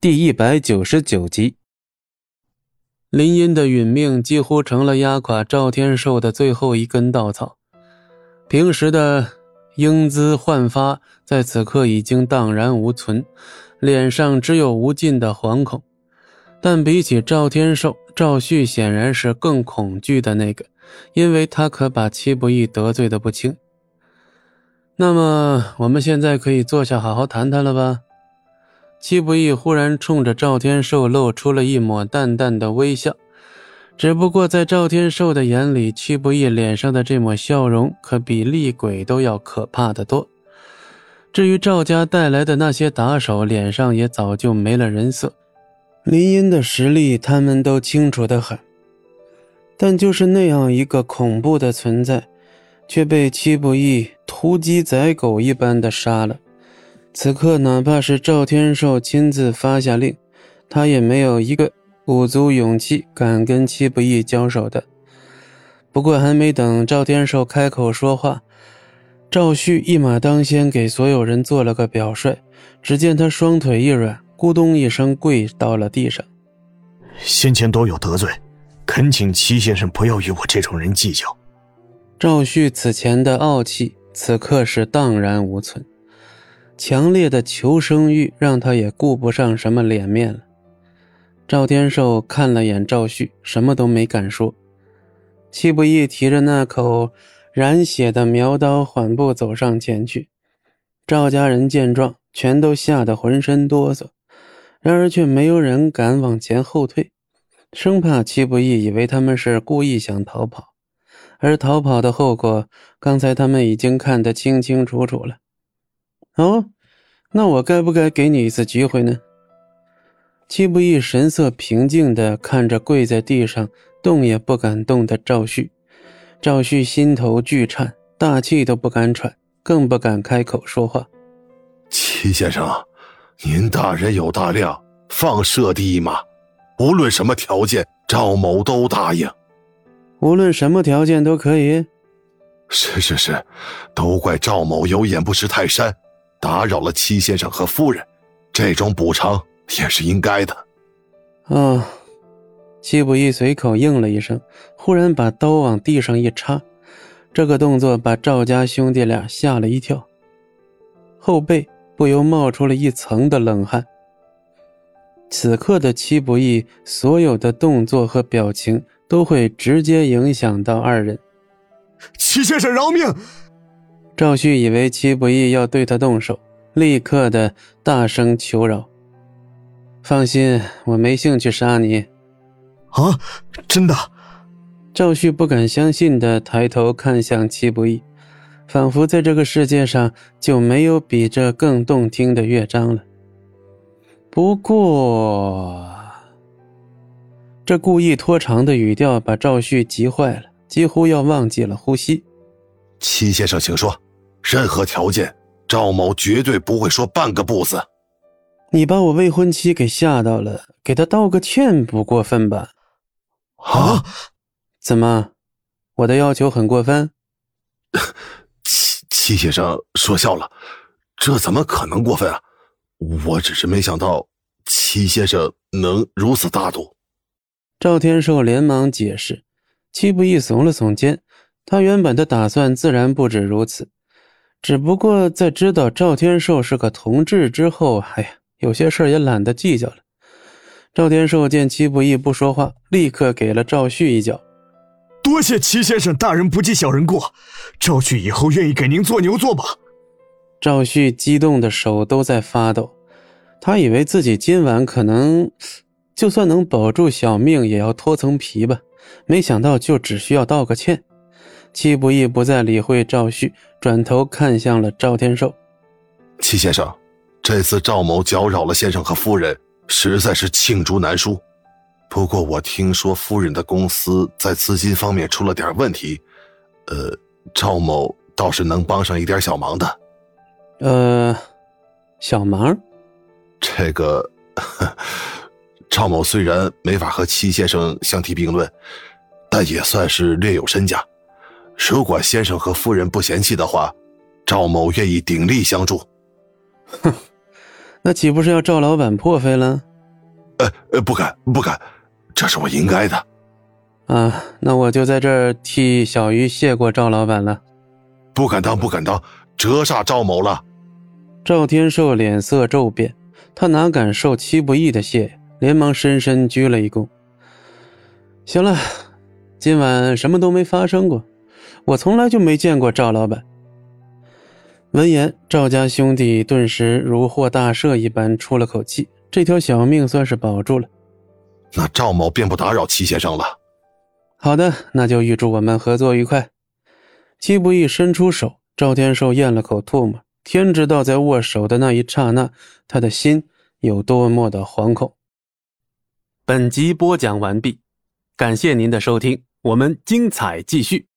第一百九十九集，林荫的殒命几乎成了压垮赵天寿的最后一根稻草。平时的英姿焕发，在此刻已经荡然无存，脸上只有无尽的惶恐。但比起赵天寿，赵旭显然是更恐惧的那个，因为他可把戚不义得罪的不轻。那么，我们现在可以坐下好好谈谈了吧？戚不义忽然冲着赵天寿露出了一抹淡淡的微笑，只不过在赵天寿的眼里，戚不义脸上的这抹笑容可比厉鬼都要可怕的多。至于赵家带来的那些打手，脸上也早就没了人色。林荫的实力，他们都清楚的很，但就是那样一个恐怖的存在，却被戚不义屠鸡宰狗一般的杀了。此刻，哪怕是赵天寿亲自发下令，他也没有一个鼓足勇气敢跟戚不义交手的。不过，还没等赵天寿开口说话，赵旭一马当先，给所有人做了个表率。只见他双腿一软，咕咚一声跪到了地上。先前多有得罪，恳请戚先生不要与我这种人计较。赵旭此前的傲气，此刻是荡然无存。强烈的求生欲让他也顾不上什么脸面了。赵天寿看了眼赵旭，什么都没敢说。戚不义提着那口染血的苗刀，缓步走上前去。赵家人见状，全都吓得浑身哆嗦，然而却没有人敢往前后退，生怕戚不义以为他们是故意想逃跑，而逃跑的后果，刚才他们已经看得清清楚楚了。哦，那我该不该给你一次机会呢？戚不义神色平静地看着跪在地上动也不敢动的赵旭，赵旭心头巨颤，大气都不敢喘，更不敢开口说话。戚先生，您大人有大量，放射第一马，无论什么条件，赵某都答应。无论什么条件都可以。是是是，都怪赵某有眼不识泰山。打扰了戚先生和夫人，这种补偿也是应该的。啊，戚不义随口应了一声，忽然把刀往地上一插，这个动作把赵家兄弟俩吓了一跳，后背不由冒出了一层的冷汗。此刻的戚不义，所有的动作和表情都会直接影响到二人。戚先生饶命！赵旭以为戚不义要对他动手，立刻的大声求饶：“放心，我没兴趣杀你。”啊，真的？赵旭不敢相信的抬头看向戚不义，仿佛在这个世界上就没有比这更动听的乐章了。不过，这故意拖长的语调把赵旭急坏了，几乎要忘记了呼吸。戚先生，请说。任何条件，赵某绝对不会说半个不字。你把我未婚妻给吓到了，给她道个歉不过分吧？啊？怎么，我的要求很过分？戚戚先生说笑了，这怎么可能过分啊？我只是没想到戚先生能如此大度。赵天寿连忙解释，戚不义耸了耸肩，他原本的打算自然不止如此。只不过在知道赵天寿是个同志之后，哎呀，有些事也懒得计较了。赵天寿见戚不义不说话，立刻给了赵旭一脚。多谢齐先生大人不计小人过，赵旭以后愿意给您做牛做马。赵旭激动的手都在发抖，他以为自己今晚可能就算能保住小命，也要脱层皮吧，没想到就只需要道个歉。戚不义不再理会赵旭，转头看向了赵天寿。戚先生，这次赵某搅扰了先生和夫人，实在是罄竹难书。不过我听说夫人的公司在资金方面出了点问题，呃，赵某倒是能帮上一点小忙的。呃，小忙？这个，赵某虽然没法和戚先生相提并论，但也算是略有身家。如果先生和夫人不嫌弃的话，赵某愿意鼎力相助。哼，那岂不是要赵老板破费了？呃呃，不敢不敢，这是我应该的。啊，那我就在这儿替小鱼谢过赵老板了。不敢当，不敢当，折煞赵某了。赵天寿脸色骤变，他哪敢受戚不义的谢，连忙深深鞠了一躬。行了，今晚什么都没发生过，我从来就没见过赵老板。闻言，赵家兄弟顿时如获大赦一般出了口气，这条小命算是保住了。那赵某便不打扰齐先生了。好的，那就预祝我们合作愉快。戚不义伸出手，赵天寿咽了口唾沫。天知道，在握手的那一刹那，他的心有多么的惶恐。本集播讲完毕，感谢您的收听，我们精彩继续。